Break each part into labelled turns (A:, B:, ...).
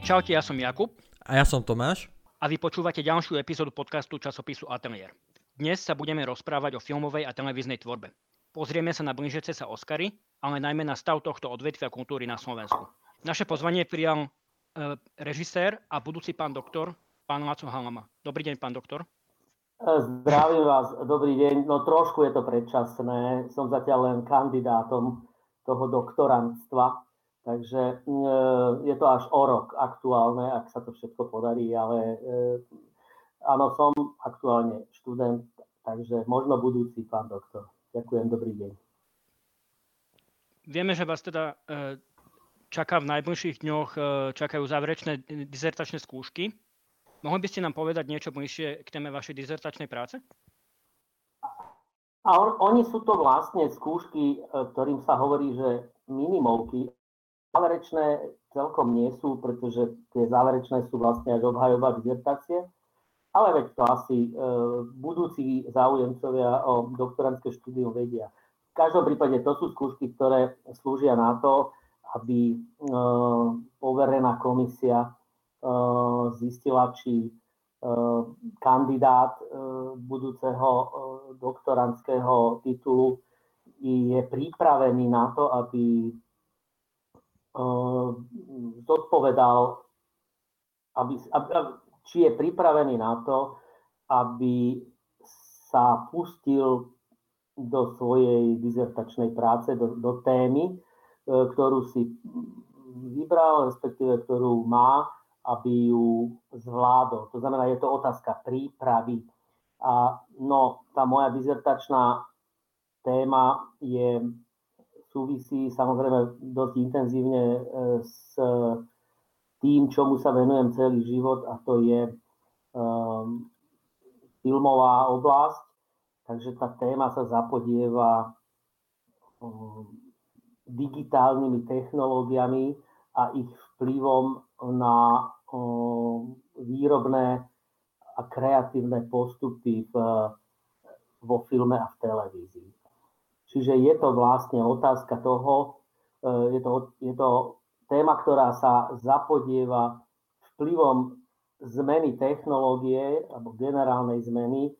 A: Čaute, ja som Jakub.
B: A ja som Tomáš.
A: A vy počúvate ďalšiu epizódu podcastu časopisu Atelier. Dnes sa budeme rozprávať o filmovej a televíznej tvorbe. Pozrieme sa na blížiace sa Oscary, ale najmä na stav tohto odvetvia kultúry na Slovensku. Naše pozvanie prijal e, režisér a budúci pán doktor, pán Laco Halama. Dobrý deň, pán doktor.
C: Zdravím vás, dobrý deň. No trošku je to predčasné, som zatiaľ len kandidátom toho doktorantstva, Takže e, je to až o rok aktuálne, ak sa to všetko podarí, ale e, áno, som aktuálne študent, takže možno budúci pán doktor. Ďakujem, dobrý deň.
A: Vieme, že vás teda e, čaká v najbližších dňoch, čakajú záverečné dizertačné skúšky. Mohli by ste nám povedať niečo bližšie k téme vašej dizertačnej práce?
C: A on, oni sú to vlastne skúšky, ktorým sa hovorí, že minimovky, Záverečné celkom nie sú, pretože tie záverečné sú vlastne až obhajoba dizertácie, ale veď to asi e, budúci záujemcovia o doktorantské štúdium vedia. V každom prípade to sú skúšky, ktoré slúžia na to, aby e, poverená komisia e, zistila, či e, kandidát e, budúceho e, doktorantského titulu je pripravený na to, aby zodpovedal, aby, aby, či je pripravený na to, aby sa pustil do svojej dizertačnej práce, do, do témy, e, ktorú si vybral, respektíve ktorú má, aby ju zvládol. To znamená, je to otázka prípravy. A no, tá moja dizertačná téma je súvisí samozrejme dosť intenzívne e, s tým, čomu sa venujem celý život a to je um, filmová oblasť. Takže tá téma sa zapodieva um, digitálnymi technológiami a ich vplyvom na um, výrobné a kreatívne postupy v, vo filme a v televízii. Čiže je to vlastne otázka toho, e, je to, je to téma, ktorá sa zapodieva vplyvom zmeny technológie alebo generálnej zmeny,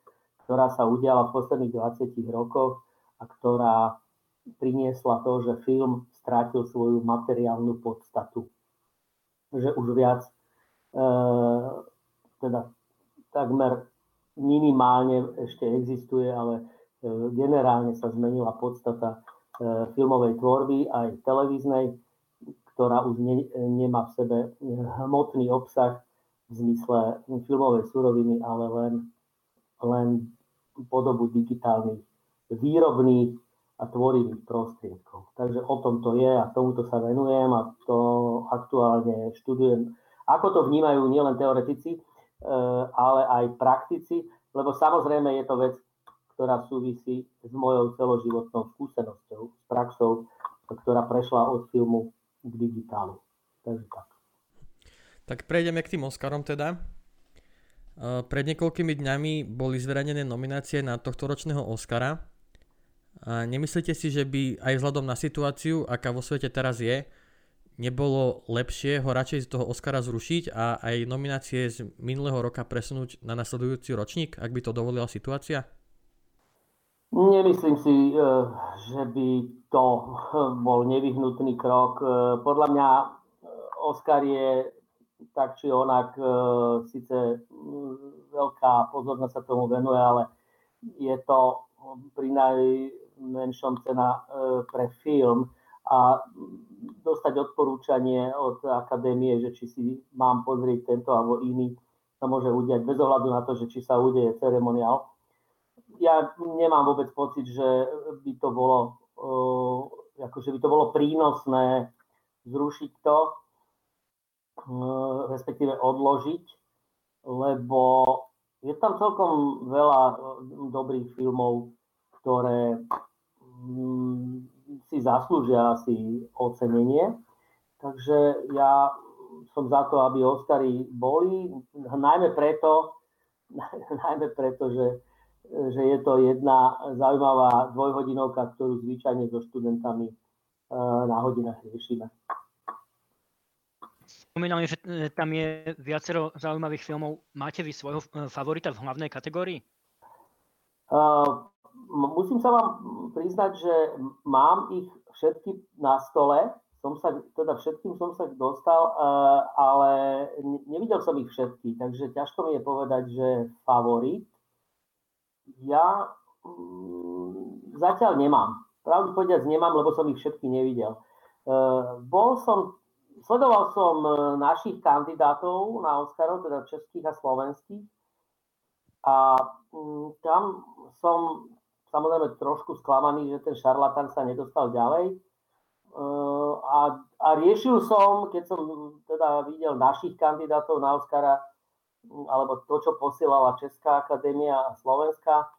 C: ktorá sa udiala v posledných 20 rokoch a ktorá priniesla to, že film strátil svoju materiálnu podstatu. Že už viac, e, teda takmer minimálne ešte existuje, ale generálne sa zmenila podstata e, filmovej tvorby aj televíznej, ktorá už ne, nemá v sebe hmotný obsah v zmysle filmovej suroviny, ale len, len podobu digitálnych výrobných a tvorivých prostriedkov. Takže o tom to je a tomuto sa venujem a to aktuálne študujem. Ako to vnímajú nielen teoretici, e, ale aj praktici, lebo samozrejme je to vec, ktorá súvisí s mojou celoživotnou skúsenosťou, s praxou, ktorá prešla od filmu k digitálu. Takže tak.
B: Tak prejdeme k tým Oscarom teda. Pred niekoľkými dňami boli zverejnené nominácie na tohto ročného Oscara. A nemyslíte si, že by aj vzhľadom na situáciu, aká vo svete teraz je, nebolo lepšie ho radšej z toho Oscara zrušiť a aj nominácie z minulého roka presunúť na nasledujúci ročník, ak by to dovolila situácia?
C: Nemyslím si, e, že by to bol nevyhnutný krok. E, podľa mňa Oscar je tak či onak síce veľká pozornosť sa tomu venuje, ale je to pri najmenšom cena pre film a dostať odporúčanie od akadémie, že či si mám pozrieť tento alebo iný, sa môže udiať bez ohľadu na to, že či sa udeje ceremoniál ja nemám vôbec pocit, že by to bolo, uh, akože by to bolo prínosné zrušiť to, uh, respektíve odložiť, lebo je tam celkom veľa dobrých filmov, ktoré um, si zaslúžia asi ocenenie. Takže ja som za to, aby Oscary boli, najmä preto, najmä preto, že že je to jedna zaujímavá dvojhodinovka, ktorú zvyčajne so študentami e, na hodinách riešime.
A: spomínali, že e, tam je viacero zaujímavých filmov. Máte vy svojho e, favorita v hlavnej kategórii?
C: Uh, musím sa vám priznať, že mám ich všetky na stole. Som sa, teda všetkým som sa dostal, uh, ale nevidel som ich všetky, takže ťažko mi je povedať, že favorit. Ja um, zatiaľ nemám. Pravdu povedať nemám, lebo som ich všetky nevidel. Uh, bol som Sledoval som e, našich kandidátov na Oscarov, teda českých a slovenských. A mm, tam som samozrejme trošku sklamaný, že ten šarlatán sa nedostal ďalej. E, a, a riešil som, keď som teda videl našich kandidátov na Oscara, mm, alebo to, čo posielala Česká akadémia a Slovenská,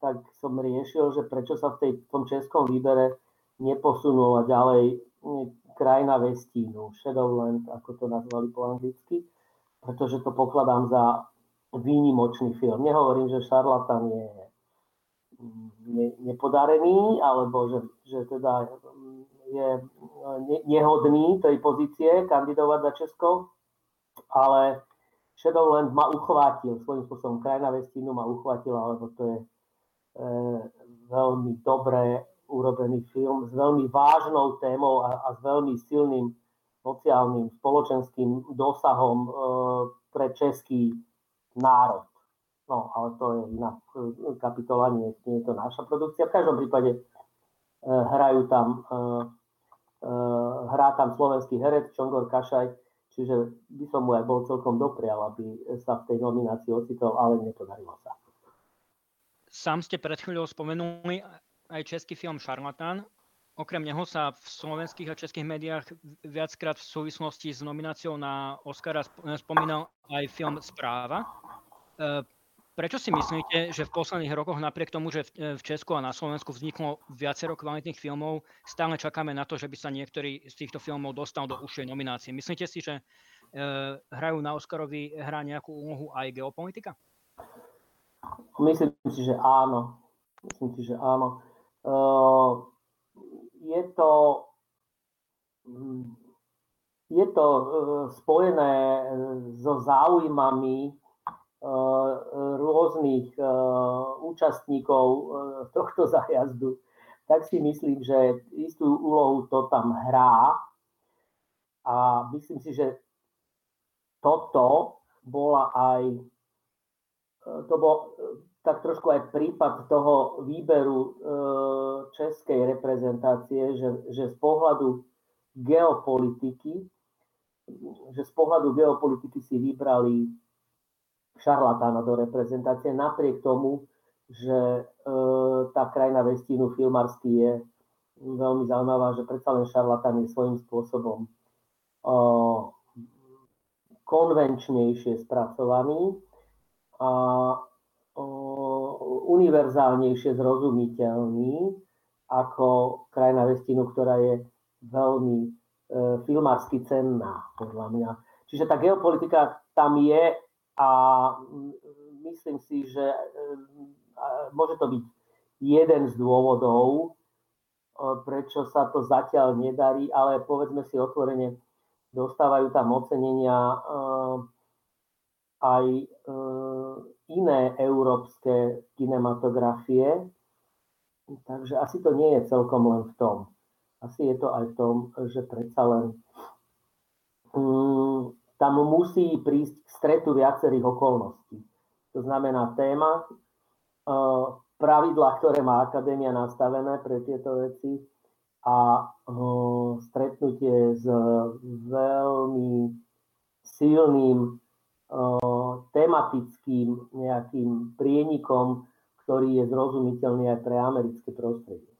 C: tak som riešil, že prečo sa v, tej, v tom českom výbere neposunula ďalej krajina vestínu, Shadowland, ako to nazvali po anglicky, pretože to pokladám za výnimočný film. Nehovorím, že šarlatan je ne, nepodarený, alebo že, že teda je nehodný tej pozície kandidovať za Česko, ale Shadowland ma uchvátil, svojím spôsobom krajina vestínu ma uchvátila, lebo to je e, veľmi dobré urobený film s veľmi vážnou témou a, a s veľmi silným sociálnym, spoločenským dosahom e, pre český národ. No, ale to je iná e, kapitola, nie, nie je to naša produkcia. V každom prípade e, hrajú tam, e, e, hrá tam slovenský herec Čongor Kašaj, čiže by som mu aj bol celkom doprial, aby sa v tej nominácii ocitol, ale nepodarilo sa.
A: Sám ste pred chvíľou spomenuli aj český film Šarlatán. Okrem neho sa v slovenských a českých médiách viackrát v súvislosti s nomináciou na Oscara spomínal aj film Správa. E, prečo si myslíte, že v posledných rokoch napriek tomu, že v Česku a na Slovensku vzniklo viacero kvalitných filmov, stále čakáme na to, že by sa niektorý z týchto filmov dostal do užšej nominácie? Myslíte si, že e, hrajú na Oscarovi hrá nejakú úlohu aj geopolitika?
C: Myslím si, že áno. Myslím si, že áno. Ehm, je to, je to e, spojené so záujmami e, rôznych e, účastníkov tohto zájazdu, tak si myslím, že istú úlohu to tam hrá. A myslím si, že toto bola aj to bol tak trošku aj prípad toho výberu českej reprezentácie, že, že z pohľadu geopolitiky, že z pohľadu geopolitiky si vybrali šarlatána do reprezentácie, napriek tomu, že e, tá krajina vestínu filmarsky je veľmi zaujímavá, že predsa len šarlatán je svojím spôsobom e, konvenčnejšie spracovaný a univerzálnejšie zrozumiteľný ako krajina vestínu, ktorá je veľmi e, filmársky cenná, podľa mňa. Čiže tá geopolitika tam je a myslím si, že e, môže to byť jeden z dôvodov, e, prečo sa to zatiaľ nedarí, ale povedzme si otvorene, dostávajú tam ocenenia e, aj iné európske kinematografie, takže asi to nie je celkom len v tom. Asi je to aj v tom, že predsa len um, tam musí prísť k stretu viacerých okolností. To znamená téma, uh, pravidla, ktoré má akadémia nastavené pre tieto veci a uh, stretnutie s veľmi silným tematickým nejakým prienikom, ktorý je zrozumiteľný aj pre americké prostredie.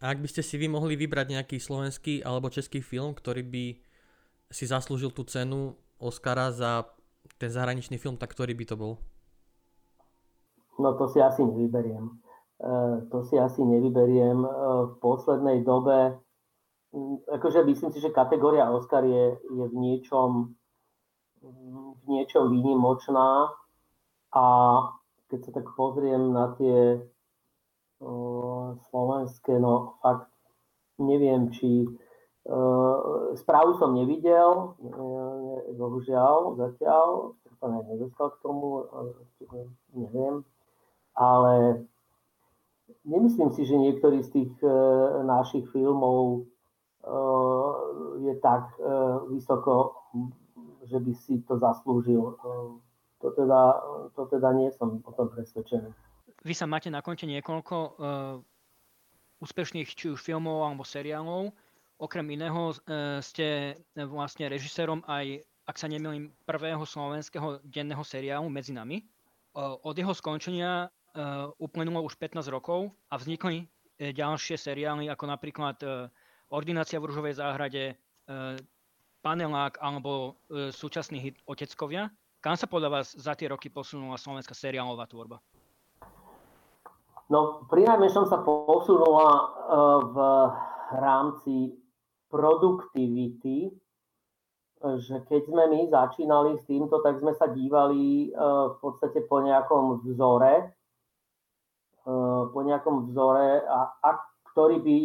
B: Ak by ste si vy mohli vybrať nejaký slovenský alebo český film, ktorý by si zaslúžil tú cenu Oscara za ten zahraničný film, tak ktorý by to bol?
C: No to si asi nevyberiem. E, to si asi nevyberiem. E, v poslednej dobe, akože myslím si, že kategória Oscar je, je v niečom v niečom výnimočná a keď sa tak pozriem na tie slovenské, no fakt neviem, či Správu som nevidel, bohužiaľ, zatiaľ, sa nedostal k tomu, neviem, ale nemyslím si, že niektorý z tých našich filmov je tak vysoko, že by si to zaslúžil. To teda, to teda nie som o tom presvedčený.
A: Vy sa máte na konte niekoľko úspešných či už filmov alebo seriálov. Okrem iného uh, ste vlastne režisérom aj, ak sa nemýlim, prvého slovenského denného seriálu Medzi nami. Uh, od jeho skončenia uplynulo už 15 rokov a vznikli ďalšie seriály ako napríklad Ordinácia v Ružovej záhrade, Panelák alebo súčasný hit Oteckovia. Kam sa podľa vás za tie roky posunula slovenská seriálová tvorba?
C: No, pri najmenšom sa posunula v rámci produktivity, že keď sme my začínali s týmto, tak sme sa dívali uh, v podstate po nejakom vzore, uh, po nejakom vzore, a, a ktorý by,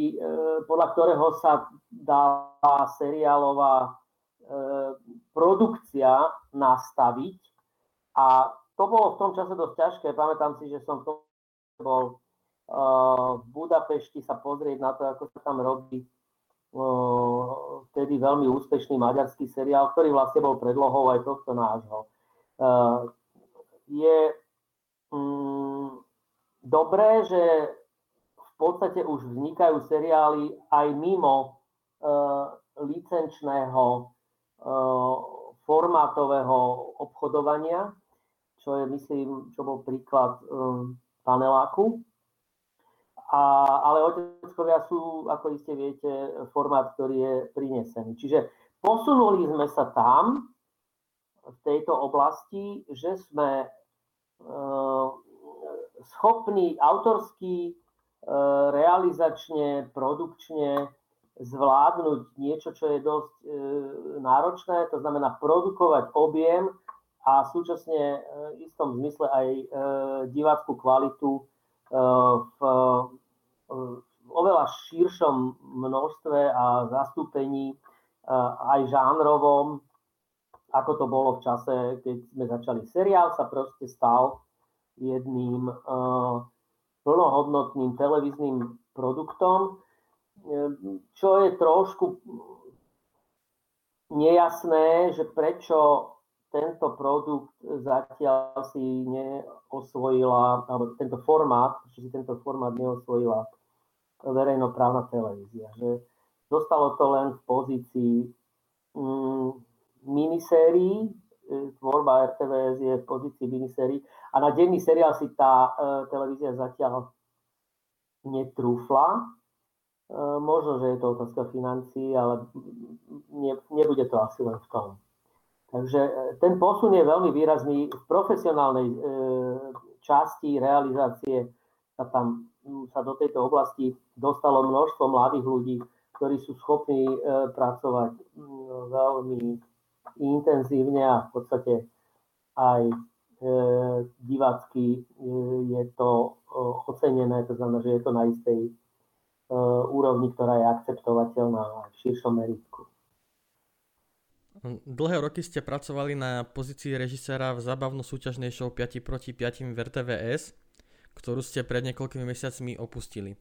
C: podľa ktorého sa dá seriálová produkcia nastaviť. A to bolo v tom čase dosť ťažké. Pamätám si, že som to bol v Budapešti sa pozrieť na to, ako sa tam robí vtedy veľmi úspešný maďarský seriál, ktorý vlastne bol predlohou aj tohto nášho. Je mm, dobré, že v podstate už vznikajú seriály aj mimo licenčného formátového obchodovania, čo je, myslím, čo bol príklad paneláku. A, ale oteckovia sú, ako iste viete, formát, ktorý je prinesený. Čiže posunuli sme sa tam, v tejto oblasti, že sme uh, schopní autorsky, uh, realizačne, produkčne zvládnuť niečo, čo je dosť e, náročné, to znamená produkovať objem a súčasne e, v istom zmysle aj e, diváckú kvalitu e, v, e, oveľa širšom množstve a zastúpení e, aj žánrovom, ako to bolo v čase, keď sme začali. Seriál sa proste stal jedným e, plnohodnotným televíznym produktom, čo je trošku nejasné, že prečo tento produkt zatiaľ si neosvojila, alebo tento formát, že si tento formát neosvojila verejnoprávna televízia. Že dostalo to len v pozícii mm, minisérií, e, tvorba RTVS je v pozícii minisérií a na denný seriál si tá e, televízia zatiaľ netrúfla. E, možno, že je to otázka financí, ale ne, nebude to asi len v tom. Takže e, ten posun je veľmi výrazný. V profesionálnej e, časti realizácie sa tam sa do tejto oblasti dostalo množstvo mladých ľudí, ktorí sú schopní e, pracovať m, veľmi intenzívne a v podstate aj e, divácky je to ocenené, to znamená, že je to na istej úrovni, ktorá je akceptovateľná v širšom meritku.
B: Dlhé roky ste pracovali na pozícii režiséra v zábavno-súťažnej show 5 proti 5 v RTVS, ktorú ste pred niekoľkými mesiacmi opustili.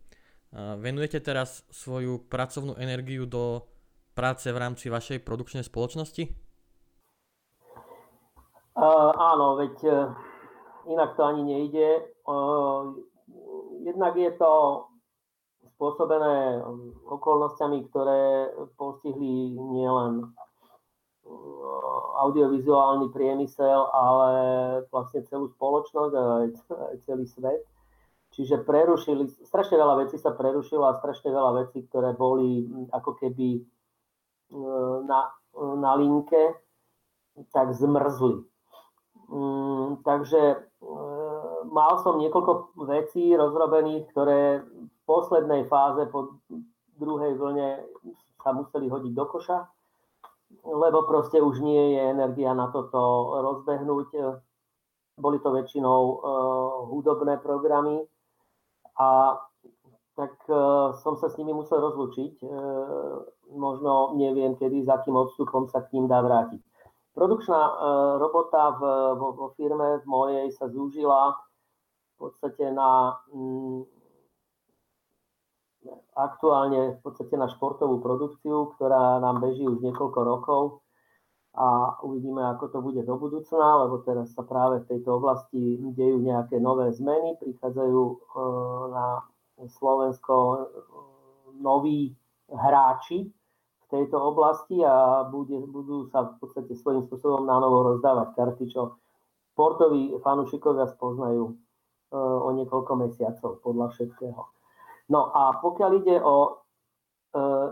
B: Venujete teraz svoju pracovnú energiu do práce v rámci vašej produkčnej spoločnosti?
C: Uh, áno, veď uh, inak to ani nejde. Uh, jednak je to spôsobené okolnostiami, ktoré postihli nielen audiovizuálny priemysel, ale vlastne celú spoločnosť a aj celý svet. Čiže prerušili, strašne veľa vecí sa prerušilo a strašne veľa vecí, ktoré boli mm, ako keby uh, na, na linke, tak zmrzli. Mm, takže uh, mal som niekoľko vecí rozrobených, ktoré poslednej fáze po druhej vlne sa museli hodiť do koša, lebo proste už nie je energia na toto rozbehnúť. Boli to väčšinou uh, hudobné programy a tak som sa s nimi musel rozlučiť. Možno neviem, kedy, s akým odstupom sa k ním dá vrátiť. Produkčná robota vo firme v mojej sa zúžila v podstate na mm, aktuálne v podstate na športovú produkciu, ktorá nám beží už niekoľko rokov a uvidíme, ako to bude do budúcna, lebo teraz sa práve v tejto oblasti dejú nejaké nové zmeny, prichádzajú e, na Slovensko e, noví hráči v tejto oblasti a bude, budú sa v podstate svojím spôsobom na novo rozdávať karty, čo sportoví fanúšikovia spoznajú e, o niekoľko mesiacov podľa všetkého. No a pokiaľ ide o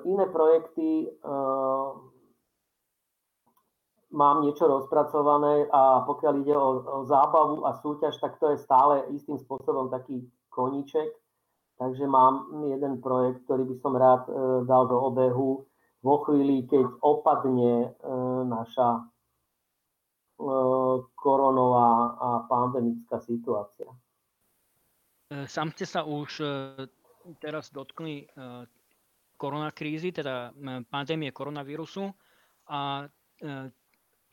C: iné projekty, mám niečo rozpracované a pokiaľ ide o, o zábavu a súťaž, tak to je stále istým spôsobom taký koniček. Takže mám jeden projekt, ktorý by som rád e, dal do obehu vo chvíli, keď opadne e, naša e, koronová a pandemická situácia.
A: E, sám ste sa už e, teraz dotkli e, koronakrízy, teda pandémie koronavírusu a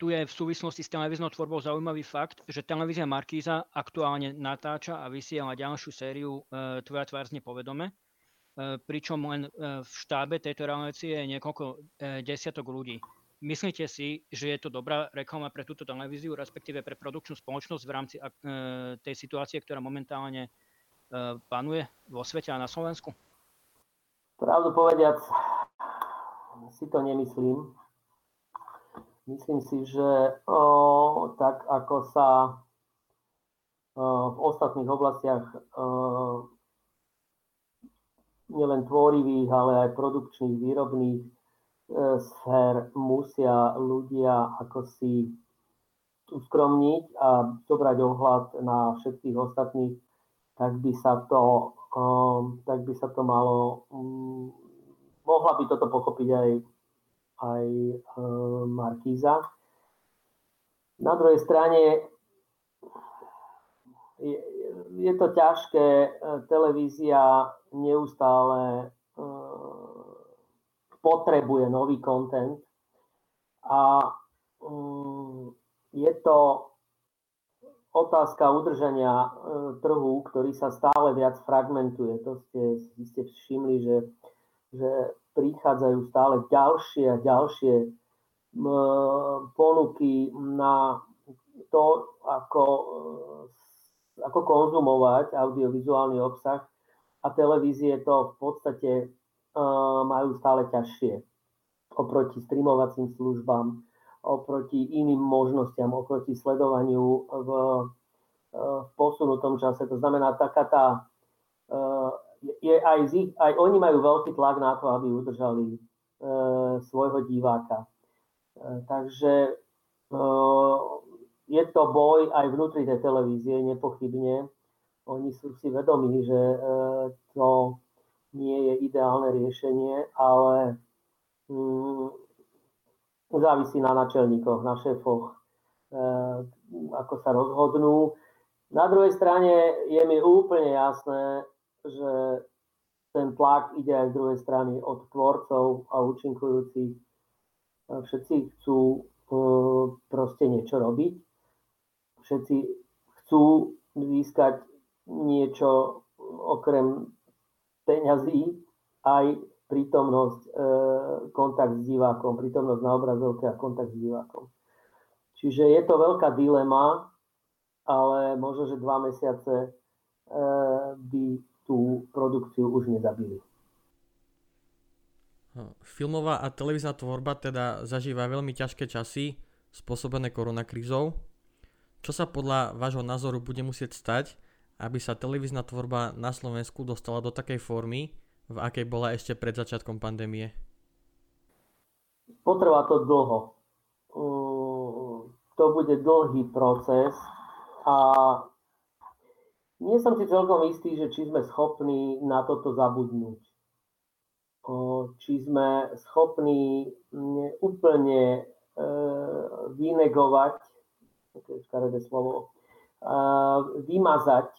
A: tu je v súvislosti s televíznou tvorbou zaujímavý fakt, že televízia Markíza aktuálne natáča a vysiela ďalšiu sériu e, Tvoja tvár zne povedome, e, pričom len e, v štábe tejto relácie je niekoľko e, desiatok ľudí. Myslíte si, že je to dobrá reklama pre túto televíziu, respektíve pre produkčnú spoločnosť v rámci e, tej situácie, ktorá momentálne e, panuje vo svete a na Slovensku?
C: Pravdu povediac, si to nemyslím Myslím si, že o, tak ako sa o, v ostatných oblastiach o, nielen tvorivých, ale aj produkčných, výrobných e, sfér musia ľudia ako si uskromniť a zobrať ohľad na všetkých ostatných, tak by sa to, o, tak by sa to malo, um, mohla by toto pochopiť aj aj e, Markíza. Na druhej strane je, je to ťažké, televízia neustále e, potrebuje nový kontent a mm, je to otázka udržania trhu, ktorý sa stále viac fragmentuje. To ste, ste všimli, že, že prichádzajú stále ďalšie a ďalšie ponuky na to, ako, ako konzumovať audiovizuálny obsah a televízie to v podstate majú stále ťažšie oproti streamovacím službám, oproti iným možnostiam, oproti sledovaniu v, v posunutom čase. To znamená, taká tá je aj, z ich, aj oni majú veľký tlak na to, aby udržali e, svojho diváka. E, takže e, je to boj aj vnútri tej televízie, nepochybne. Oni sú si vedomí, že e, to nie je ideálne riešenie, ale mm, závisí na načelníkoch, na šéfoch, e, ako sa rozhodnú. Na druhej strane je mi úplne jasné, že ten tlak ide aj z druhej strany od tvorcov a účinkujúcich. Všetci chcú e, proste niečo robiť. Všetci chcú získať niečo okrem peňazí, aj prítomnosť, e, kontakt s divákom, prítomnosť na obrazovke a kontakt s divákom. Čiže je to veľká dilema, ale možno, že dva mesiace e, by tú produkciu už nezabili.
B: Filmová a televízna tvorba teda zažíva veľmi ťažké časy spôsobené koronakrízou. Čo sa podľa vášho názoru bude musieť stať, aby sa televízna tvorba na Slovensku dostala do takej formy, v akej bola ešte pred začiatkom pandémie?
C: Potrvá to dlho. To bude dlhý proces a nie som si celkom istý, že či sme schopní na toto zabudnúť. Či sme schopní úplne e, vynegovať, to škaredé slovo, vymazať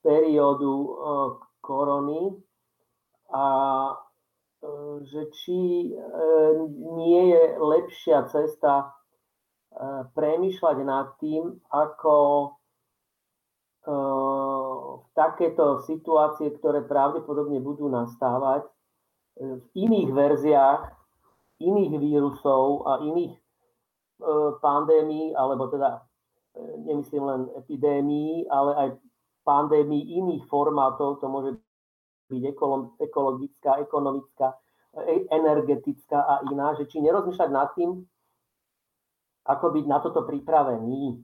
C: periódu korony a že či nie je lepšia cesta premýšľať nad tým, ako v takéto situácie, ktoré pravdepodobne budú nastávať, v iných verziách iných vírusov a iných pandémií, alebo teda nemyslím len epidémií, ale aj pandémií iných formátov, to môže byť ekologická, ekonomická, e, energetická a iná, že či nerozmýšľať nad tým, ako byť na toto pripravený.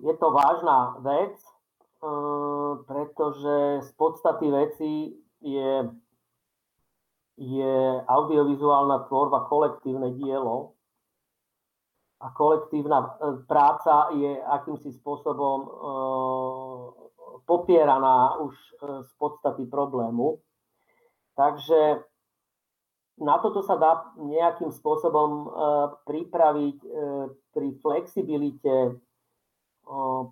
C: Je to vážna vec, e, pretože z podstaty veci je, je audiovizuálna tvorba kolektívne dielo, a kolektívna e, práca je akýmsi spôsobom popieraná už e, z podstaty problému. Takže na toto sa dá nejakým spôsobom pripraviť pri flexibilite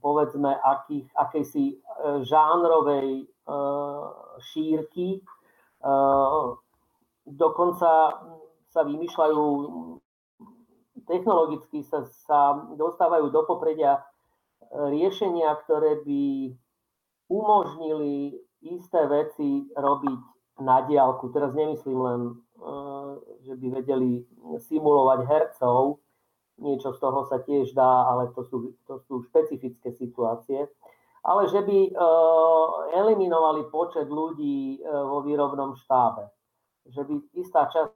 C: povedzme akých, akejsi žánrovej šírky. Dokonca sa vymýšľajú technologicky sa, sa dostávajú do popredia e, riešenia, ktoré by umožnili isté veci robiť na diálku. Teraz nemyslím len, e, že by vedeli simulovať hercov, niečo z toho sa tiež dá, ale to sú, to sú špecifické situácie. Ale že by e, eliminovali počet ľudí vo výrobnom štábe. Že by istá časť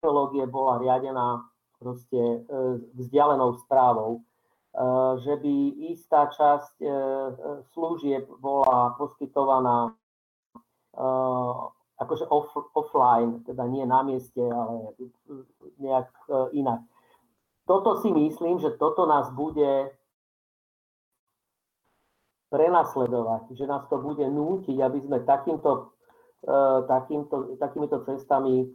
C: technológie bola riadená proste vzdialenou správou, že by istá časť e, služieb bola poskytovaná akože off, offline, teda nie na mieste, ale nejak inak. Toto si myslím, že toto nás bude prenasledovať, že nás to bude nútiť, aby sme takýmto, takýmto, takýmito cestami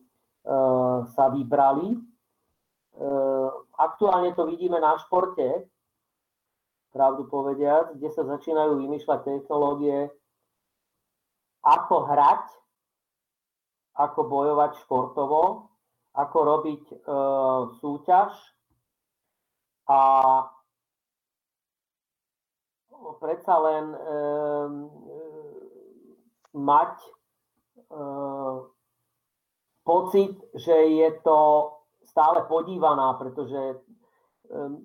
C: sa vybrali aktuálne to vidíme na športe, pravdu povediať, kde sa začínajú vymýšľať technológie, ako hrať, ako bojovať športovo, ako robiť e, súťaž a predsa len e, mať e, pocit, že je to stále podívaná, pretože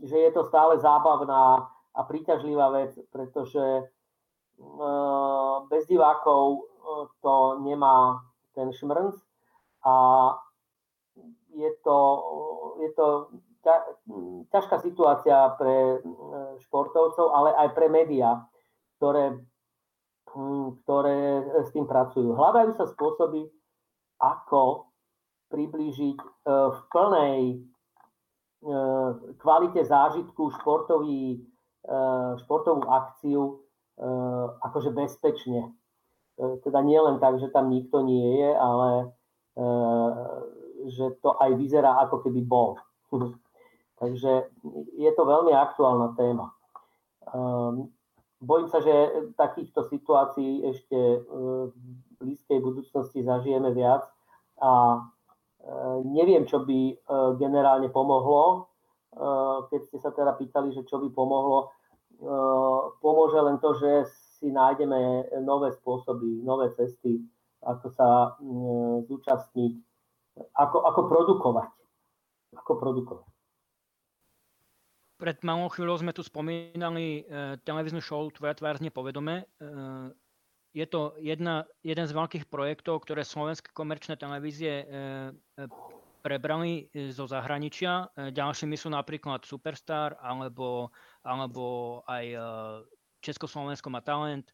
C: že je to stále zábavná a príťažlivá vec, pretože bez divákov to nemá ten šmrnc a je to, je to ťažká situácia pre športovcov, ale aj pre médiá, ktoré, ktoré s tým pracujú. Hľadajú sa spôsoby, ako priblížiť e, v plnej e, kvalite zážitku športový, e, športovú akciu akože bezpečne. Teda nie len tak, že tam nikto nie je, ale že to aj vyzerá ako keby bol. Takže je to veľmi aktuálna téma. Bojím sa, že takýchto situácií ešte v blízkej budúcnosti zažijeme viac a Eh, neviem, čo by eh, generálne pomohlo. Keď ste sa teda pýtali, že čo by pomohlo, pomôže len to, že si nájdeme nové spôsoby, nové cesty, ako sa zúčastniť, ako, ako produkovať. Ako produkovať.
A: Pred malou chvíľou sme tu spomínali televíznu show Tvoja tvár znie povedome je to jedna, jeden z veľkých projektov, ktoré slovenské komerčné televízie e, e, prebrali e, zo zahraničia. Ďalšími sú napríklad Superstar alebo, alebo aj Československo má talent.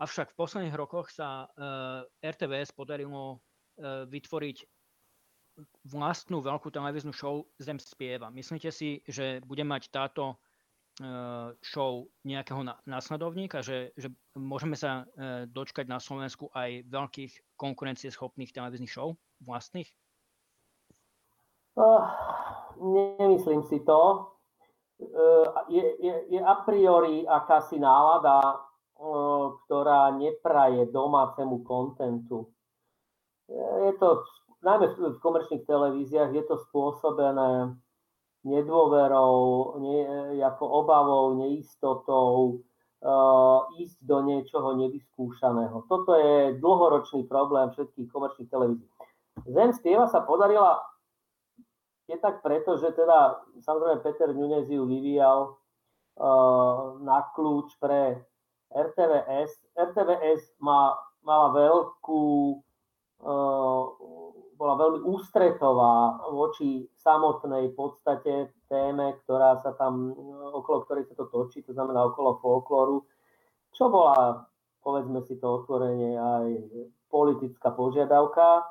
A: Avšak v posledných rokoch sa RTVS podarilo vytvoriť vlastnú veľkú televíznu show Zem spieva. Myslíte si, že bude mať táto show nejakého následovníka, že, že môžeme sa eh, dočkať na Slovensku aj veľkých konkurencieschopných televíznych show vlastných?
C: Uh, nemyslím si to. Je, je, je a priori akási nálada, ktorá nepraje domácemu kontentu. Je to, najmä v komerčných televíziách, je to spôsobené nedôverou, ne, ako obavou, neistotou, uh, ísť do niečoho nevyskúšaného. Toto je dlhoročný problém všetkých komerčných televízií. Zem spieva sa podarila je tak preto, že teda samozrejme Peter Nunez ju vyvíjal uh, na kľúč pre RTVS. RTVS má, mala veľkú, uh, bola veľmi ústretová voči samotnej podstate téme, ktorá sa tam, okolo ktorej sa to točí, to znamená okolo folklóru, čo bola, povedzme si to otvorenie, aj politická požiadavka,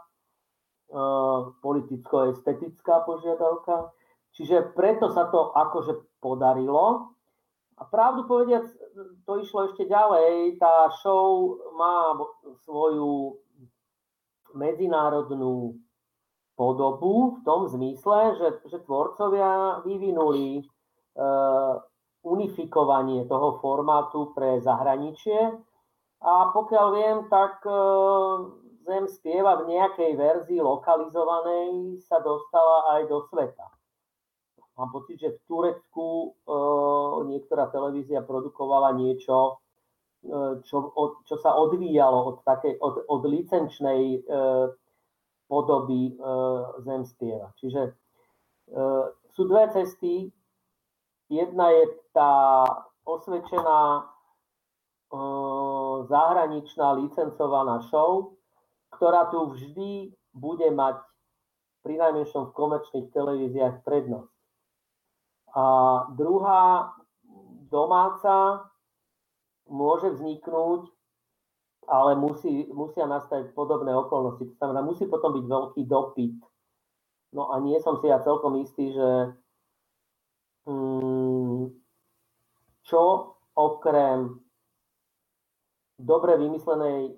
C: uh, politicko-estetická požiadavka. Čiže preto sa to akože podarilo. A pravdu povediac, to išlo ešte ďalej. Tá show má svoju medzinárodnú podobu v tom zmysle, že, že tvorcovia vyvinuli uh, unifikovanie toho formátu pre zahraničie. A pokiaľ viem, tak uh, Zem spieva v nejakej verzii lokalizovanej sa dostala aj do sveta. Mám pocit, že v Turecku e, niektorá televízia produkovala niečo, čo, od, čo sa odvíjalo od, takej, od, od licenčnej e, podoby e, Zem spieva. Čiže e, sú dve cesty. Jedna je tá osvedčená e, zahraničná licencovaná show, ktorá tu vždy bude mať pri najmenšom v komerčných televíziách prednosť. A druhá domáca môže vzniknúť, ale musí, musia nastať podobné okolnosti. To znamená, musí potom byť veľký dopyt. No a nie som si ja celkom istý, že mm, čo okrem dobre vymyslenej e,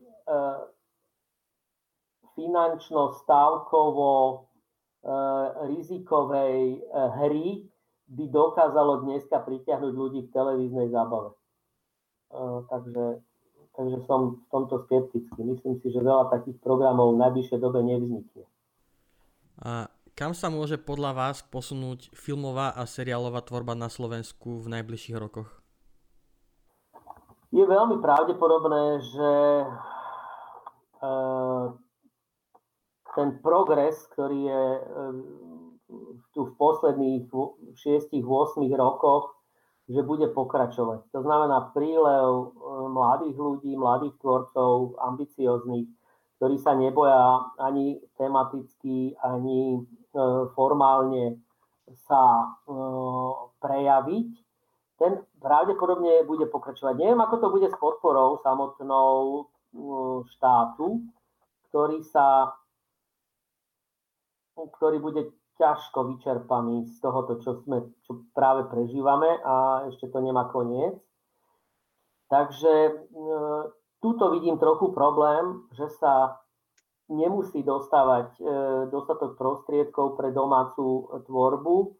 C: finančno-stávkovo e, rizikovej e, hry by dokázalo dneska pritiahnuť ľudí k televíznej zábave. Takže, takže som v tomto skeptický. Myslím si, že veľa takých programov v najbližšej dobe nevznikne.
B: A kam sa môže podľa vás posunúť filmová a seriálová tvorba na Slovensku v najbližších rokoch?
C: Je veľmi pravdepodobné, že uh, ten progres, ktorý je uh, tu v posledných 6-8 rokoch, že bude pokračovať. To znamená prílev e, mladých ľudí, mladých tvorcov, ambicioznych, ktorí sa neboja ani tematicky, ani e, formálne sa e, prejaviť, ten pravdepodobne bude pokračovať. Neviem, ako to bude s podporou samotnou štátu, ktorý sa ktorý bude ťažko vyčerpaní z tohoto, čo, sme, čo práve prežívame a ešte to nemá koniec. Takže e, tuto vidím trochu problém, že sa nemusí dostávať e, dostatok prostriedkov pre domácu tvorbu,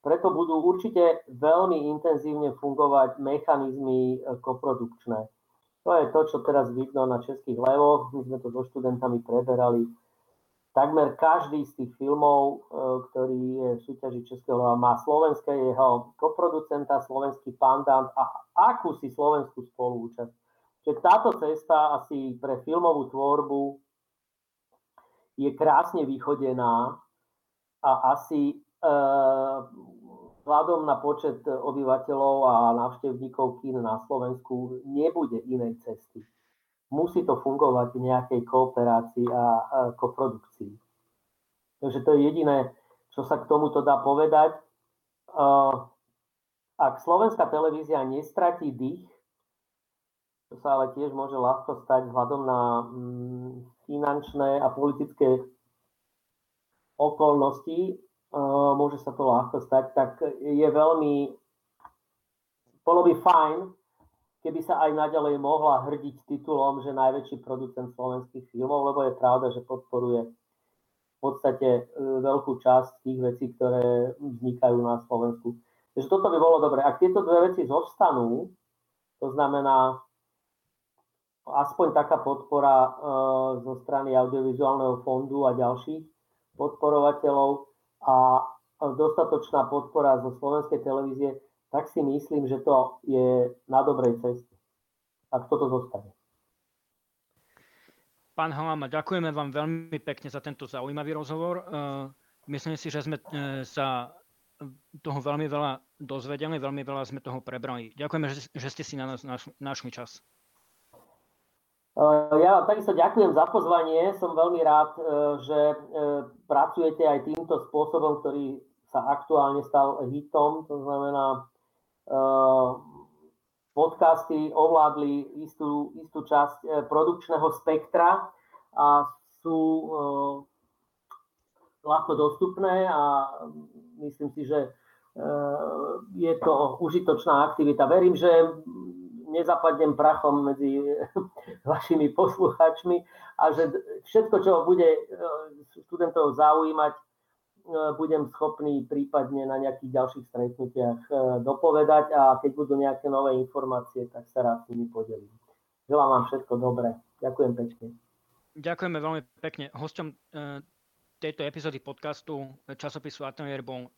C: preto budú určite veľmi intenzívne fungovať mechanizmy e, koprodukčné. To je to, čo teraz vidno na českých levoch. My sme to so študentami preberali takmer každý z tých filmov, e, ktorý je v súťaži Českého má slovenské jeho koproducenta, slovenský pandant a akúsi slovenskú spolúčasť. Čiže táto cesta asi pre filmovú tvorbu je krásne vychodená a asi e, vzhľadom na počet obyvateľov a návštevníkov kín na Slovensku nebude inej cesty musí to fungovať v nejakej kooperácii a, koprodukcii. Takže to je jediné, čo sa k tomuto dá povedať. Ak slovenská televízia nestratí dých, čo sa ale tiež môže ľahko stať vzhľadom na mm, finančné a politické okolnosti, môže sa to ľahko stať, tak je veľmi, bolo by fajn, keby sa aj naďalej mohla hrdiť titulom, že najväčší producent slovenských filmov, lebo je pravda, že podporuje v podstate e, veľkú časť tých vecí, ktoré vznikajú na Slovensku. Takže toto by bolo dobré. Ak tieto dve veci zostanú, to znamená aspoň taká podpora zo strany audiovizuálneho fondu a ďalších podporovateľov a dostatočná podpora zo slovenskej televízie, tak si myslím, že to je na dobrej ceste. Ak toto zostane.
A: Pán Halama, ďakujeme vám veľmi pekne za tento zaujímavý rozhovor. Myslím si, že sme sa toho veľmi veľa dozvedeli, veľmi veľa sme toho prebrali. Ďakujeme, že ste si na nás našli čas.
C: Eh, ja takisto ďakujem za pozvanie. Som veľmi rád, že pracujete aj týmto spôsobom, ktorý sa aktuálne stal hitom. To znamená, podcasty ovládli istú, istú časť produkčného spektra a sú ľahko dostupné a myslím si, že je to užitočná aktivita. Verím, že nezapadnem prachom medzi vašimi poslucháčmi a že všetko, čo bude študentov zaujímať, budem schopný prípadne na nejakých ďalších stretnutiach e, dopovedať a keď budú nejaké nové informácie, tak sa rád s nimi podelím. Želám vám všetko dobré. Ďakujem pekne.
A: Ďakujeme veľmi pekne. Hostom tejto epizódy podcastu časopisu Atelier bol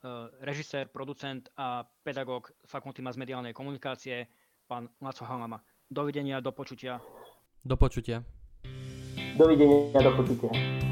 A: režisér, producent a pedagóg Fakulty masmediálnej komunikácie pán Laco Halama. Dovidenia, do počutia.
B: Do počutia.
C: Dovidenia, do počutia.